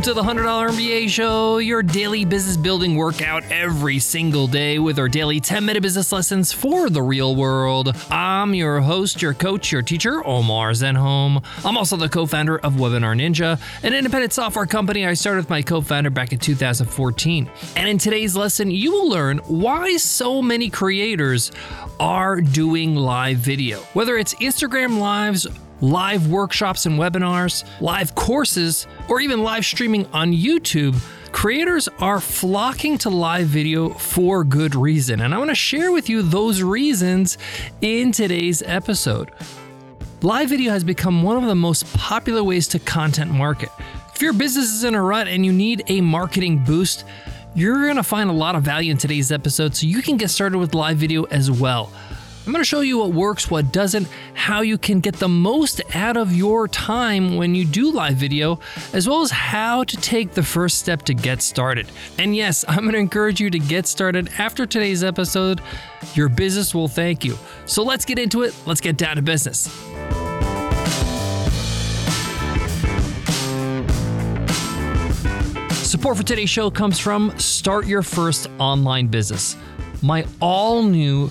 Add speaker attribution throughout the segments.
Speaker 1: Welcome to the $100 MBA Show, your daily business building workout every single day with our daily 10 minute business lessons for the real world. I'm your host, your coach, your teacher, Omar Zenhom. I'm also the co founder of Webinar Ninja, an independent software company I started with my co founder back in 2014. And in today's lesson, you will learn why so many creators are doing live video. Whether it's Instagram Lives, live workshops and webinars, live courses, or even live streaming on YouTube, creators are flocking to live video for good reason. And I want to share with you those reasons in today's episode. Live video has become one of the most popular ways to content market. If your business is in a rut and you need a marketing boost, you're going to find a lot of value in today's episode so you can get started with live video as well. I'm going to show you what works, what doesn't, how you can get the most out of your time when you do live video, as well as how to take the first step to get started. And yes, I'm going to encourage you to get started after today's episode. Your business will thank you. So let's get into it. Let's get down to business. Support for today's show comes from Start Your First Online Business, my all new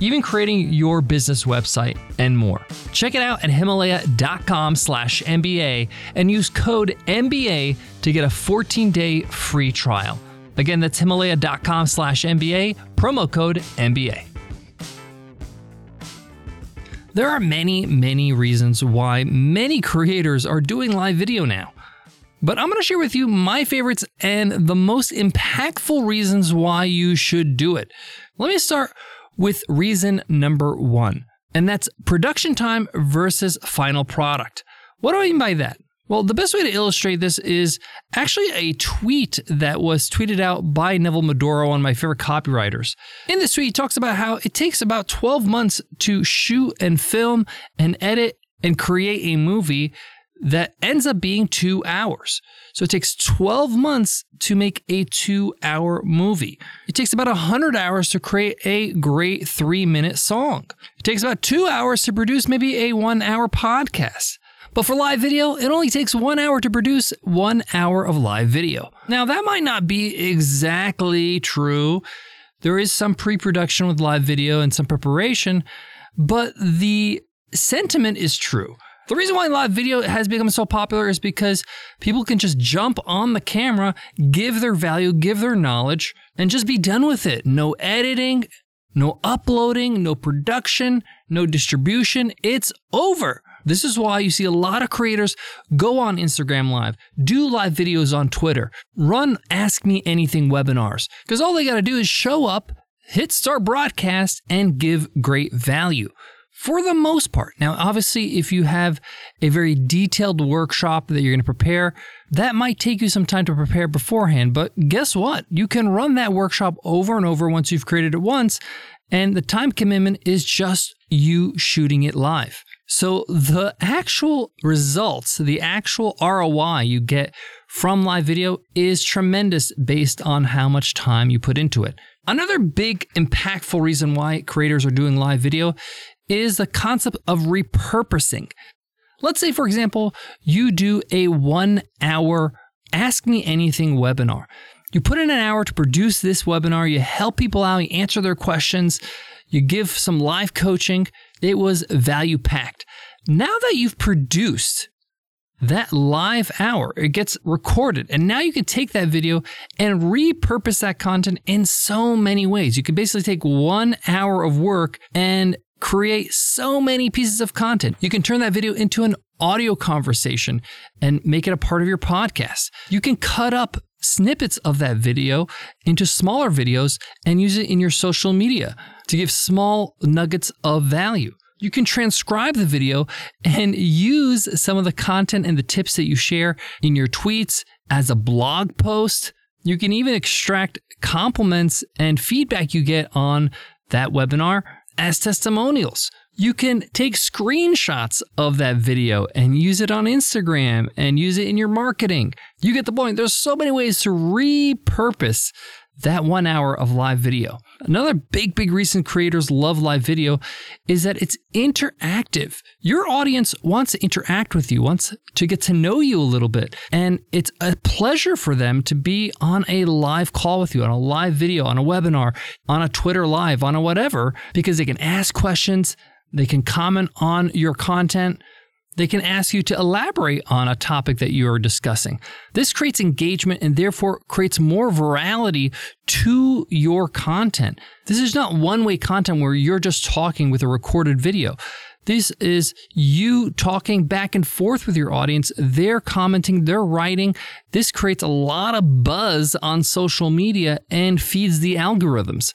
Speaker 1: even creating your business website and more. Check it out at himalaya.com slash MBA and use code MBA to get a 14-day free trial. Again, that's himalaya.com slash MBA, promo code MBA. There are many, many reasons why many creators are doing live video now. But I'm going to share with you my favorites and the most impactful reasons why you should do it. Let me start with reason number one, and that's production time versus final product. What do I mean by that? Well, the best way to illustrate this is actually a tweet that was tweeted out by Neville Medhora, one of my favorite copywriters. In this tweet, he talks about how it takes about 12 months to shoot and film and edit and create a movie that ends up being two hours. So it takes 12 months to make a two hour movie. It takes about 100 hours to create a great three minute song. It takes about two hours to produce maybe a one hour podcast. But for live video, it only takes one hour to produce one hour of live video. Now, that might not be exactly true. There is some pre production with live video and some preparation, but the sentiment is true. The reason why live video has become so popular is because people can just jump on the camera, give their value, give their knowledge, and just be done with it. No editing, no uploading, no production, no distribution. It's over. This is why you see a lot of creators go on Instagram Live, do live videos on Twitter, run Ask Me Anything webinars, because all they got to do is show up, hit start broadcast, and give great value for the most part. Now, obviously, if you have a very detailed workshop that you're going to prepare, that might take you some time to prepare beforehand. But guess what? You can run that workshop over and over once you've created it once, and the time commitment is just you shooting it live. So the actual results, the actual ROI you get from live video is tremendous based on how much time you put into it. Another big impactful reason why creators are doing live video is the concept of repurposing. Let's say, for example, you do a one hour Ask Me Anything webinar. You put in an hour to produce this webinar, you help people out, you answer their questions, you give some live coaching. It was value packed. Now that you've produced that live hour, it gets recorded, and now you can take that video and repurpose that content in so many ways. You can basically take one hour of work and create so many pieces of content. You can turn that video into an audio conversation and make it a part of your podcast. You can cut up snippets of that video into smaller videos and use it in your social media to give small nuggets of value. You can transcribe the video and use some of the content and the tips that you share in your tweets as a blog post. You can even extract compliments and feedback you get on that webinar as testimonials. You can take screenshots of that video and use it on Instagram and use it in your marketing. You get the point. There's so many ways to repurpose that one hour of live video. Another big, big reason creators love live video is that it's interactive. Your audience wants to interact with you, wants to get to know you a little bit. And it's a pleasure for them to be on a live call with you, on a live video, on a webinar, on a Twitter live, on a whatever, because they can ask questions, they can comment on your content. They can ask you to elaborate on a topic that you are discussing. This creates engagement and therefore creates more virality to your content. This is not one way content where you're just talking with a recorded video. This is you talking back and forth with your audience. They're commenting, they're writing. This creates a lot of buzz on social media and feeds the algorithms.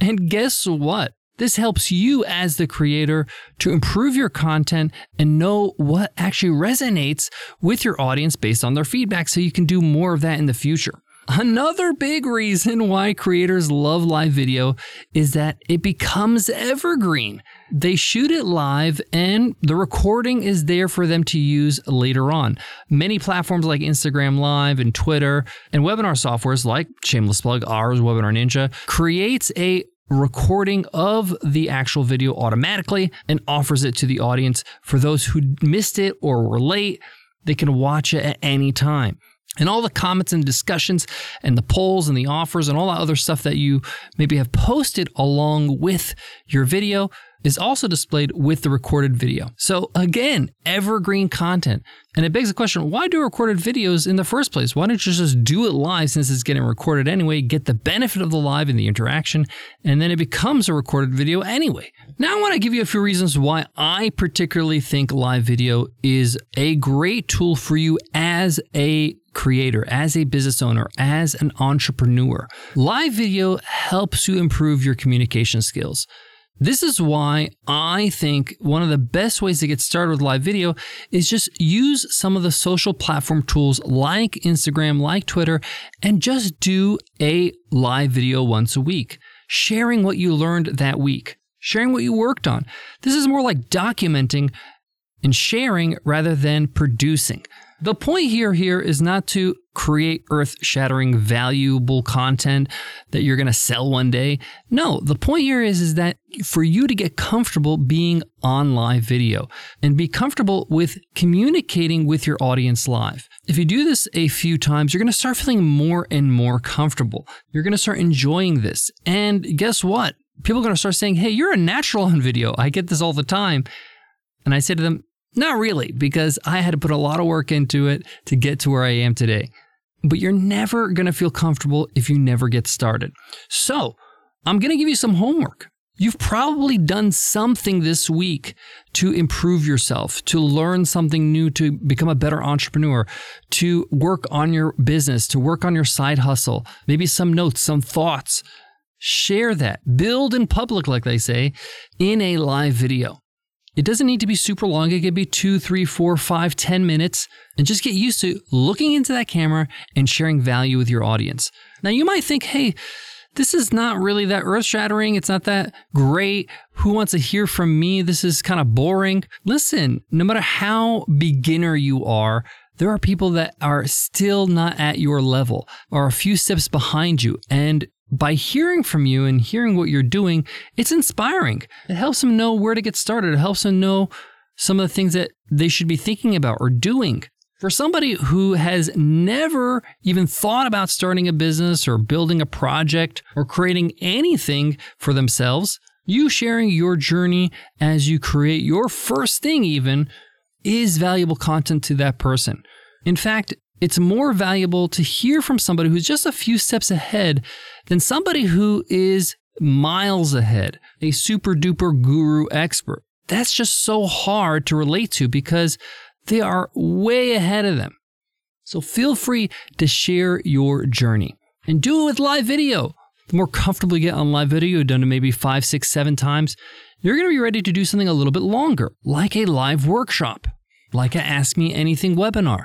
Speaker 1: And guess what? This helps you as the creator to improve your content and know what actually resonates with your audience based on their feedback so you can do more of that in the future. Another big reason why creators love live video is that it becomes evergreen. They shoot it live and the recording is there for them to use later on. Many platforms like Instagram Live and Twitter and webinar softwares like Shameless Plug, ours, Webinar Ninja, creates a recording of the actual video automatically and offers it to the audience. For those who missed it or were late, they can watch it at any time. And all the comments and discussions and the polls and the offers and all that other stuff that you maybe have posted along with your video is also displayed with the recorded video. So again, evergreen content. And it begs the question, why do recorded videos in the first place? Why don't you just do it live since it's getting recorded anyway, get the benefit of the live and the interaction, and then it becomes a recorded video anyway. Now I want to give you a few reasons why I particularly think live video is a great tool for you as a creator, as a business owner, as an entrepreneur. Live video helps you improve your communication skills. This is why I think one of the best ways to get started with live video is just use some of the social platform tools like Instagram, like Twitter, and just do a live video once a week, sharing what you learned that week, sharing what you worked on. This is more like documenting and sharing rather than producing. The point here here is not to create earth-shattering valuable content that you're going to sell one day. No, the point here is is that for you to get comfortable being on live video and be comfortable with communicating with your audience live. If you do this a few times, you're going to start feeling more and more comfortable. You're going to start enjoying this. And guess what? People are going to start saying, "Hey, you're a natural on video." I get this all the time. And I say to them, not really, because I had to put a lot of work into it to get to where I am today. But you're never going to feel comfortable if you never get started. So, I'm going to give you some homework. You've probably done something this week to improve yourself, to learn something new, to become a better entrepreneur, to work on your business, to work on your side hustle, maybe some notes, some thoughts. Share that. Build in public, like they say, in a live video. It doesn't need to be super long. It could be two, three, four, five, ten minutes, and just get used to looking into that camera and sharing value with your audience. Now, you might think, hey, this is not really that earth shattering. It's not that great. Who wants to hear from me? This is kind of boring. Listen, no matter how beginner you are, there are people that are still not at your level or a few steps behind you. And by hearing from you and hearing what you're doing, it's inspiring. It helps them know where to get started. It helps them know some of the things that they should be thinking about or doing. For somebody who has never even thought about starting a business or building a project or creating anything for themselves, you sharing your journey as you create your first thing, even, is valuable content to that person. In fact, it's more valuable to hear from somebody who's just a few steps ahead than somebody who is miles ahead, a super duper guru expert. That's just so hard to relate to because they are way ahead of them. So feel free to share your journey and do it with live video. The more comfortable you get on live video, done it maybe five, six, seven times, you're going to be ready to do something a little bit longer, like a live workshop, like a Ask Me Anything webinar,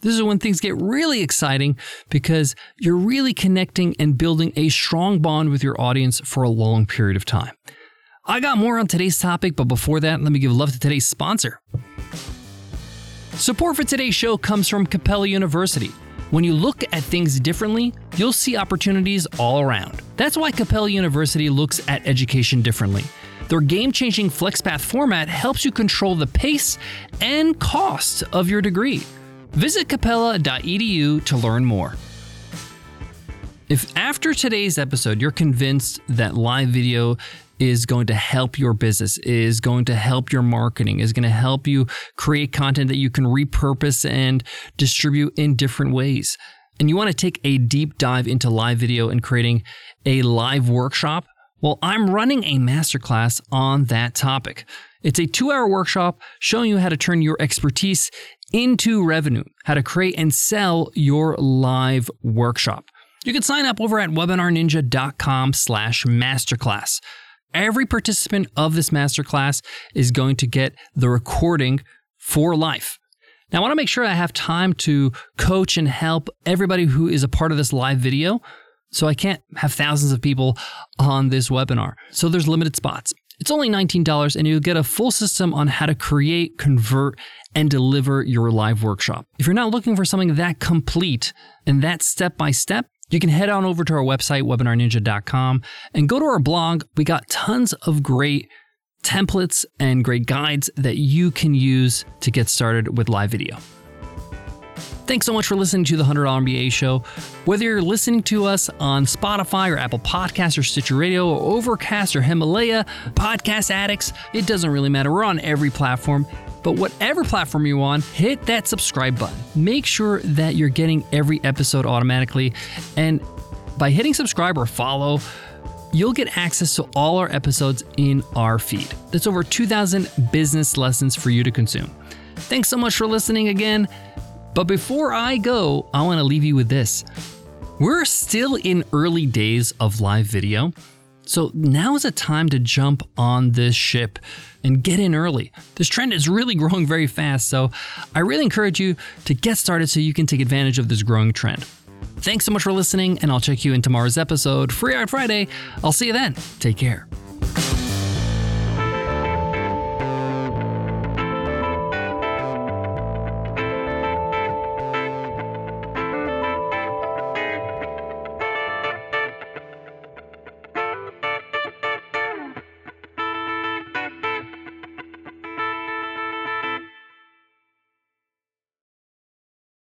Speaker 1: this is when things get really exciting because you're really connecting and building a strong bond with your audience for a long period of time. I got more on today's topic, but before that, let me give love to today's sponsor. Support for today's show comes from Capella University. When you look at things differently, you'll see opportunities all around. That's why Capella University looks at education differently. Their game changing FlexPath format helps you control the pace and cost of your degree. Visit capella.edu to learn more. If after today's episode you're convinced that live video is going to help your business, is going to help your marketing, is going to help you create content that you can repurpose and distribute in different ways, and you want to take a deep dive into live video and creating a live workshop, well, I'm running a masterclass on that topic. It's a two hour workshop showing you how to turn your expertise into revenue, how to create and sell your live workshop. You can sign up over at webinarninja.com slash masterclass. Every participant of this masterclass is going to get the recording for life. Now, I want to make sure I have time to coach and help everybody who is a part of this live video. So I can't have thousands of people on this webinar. So there's limited spots. It's only $19 and you'll get a full system on how to create, convert, and deliver your live workshop. If you're not looking for something that complete and that step by step, you can head on over to our website, webinarninja.com, and go to our blog. We got tons of great templates and great guides that you can use to get started with live video. Thanks so much for listening to the $100 MBA show. Whether you're listening to us on Spotify or Apple Podcasts or Stitcher Radio or Overcast or Himalaya, Podcast Addicts, it doesn't really matter. We're on every platform. But whatever platform you're on, hit that subscribe button. Make sure that you're getting every episode automatically. And by hitting subscribe or follow, you'll get access to all our episodes in our feed. That's over 2,000 business lessons for you to consume. Thanks so much for listening again. But before I go, I want to leave you with this. We're still in early days of live video. So now is a time to jump on this ship and get in early. This trend is really growing very fast, so I really encourage you to get started so you can take advantage of this growing trend. Thanks so much for listening, and I'll check you in tomorrow's episode, Free Art Friday. I'll see you then. Take care.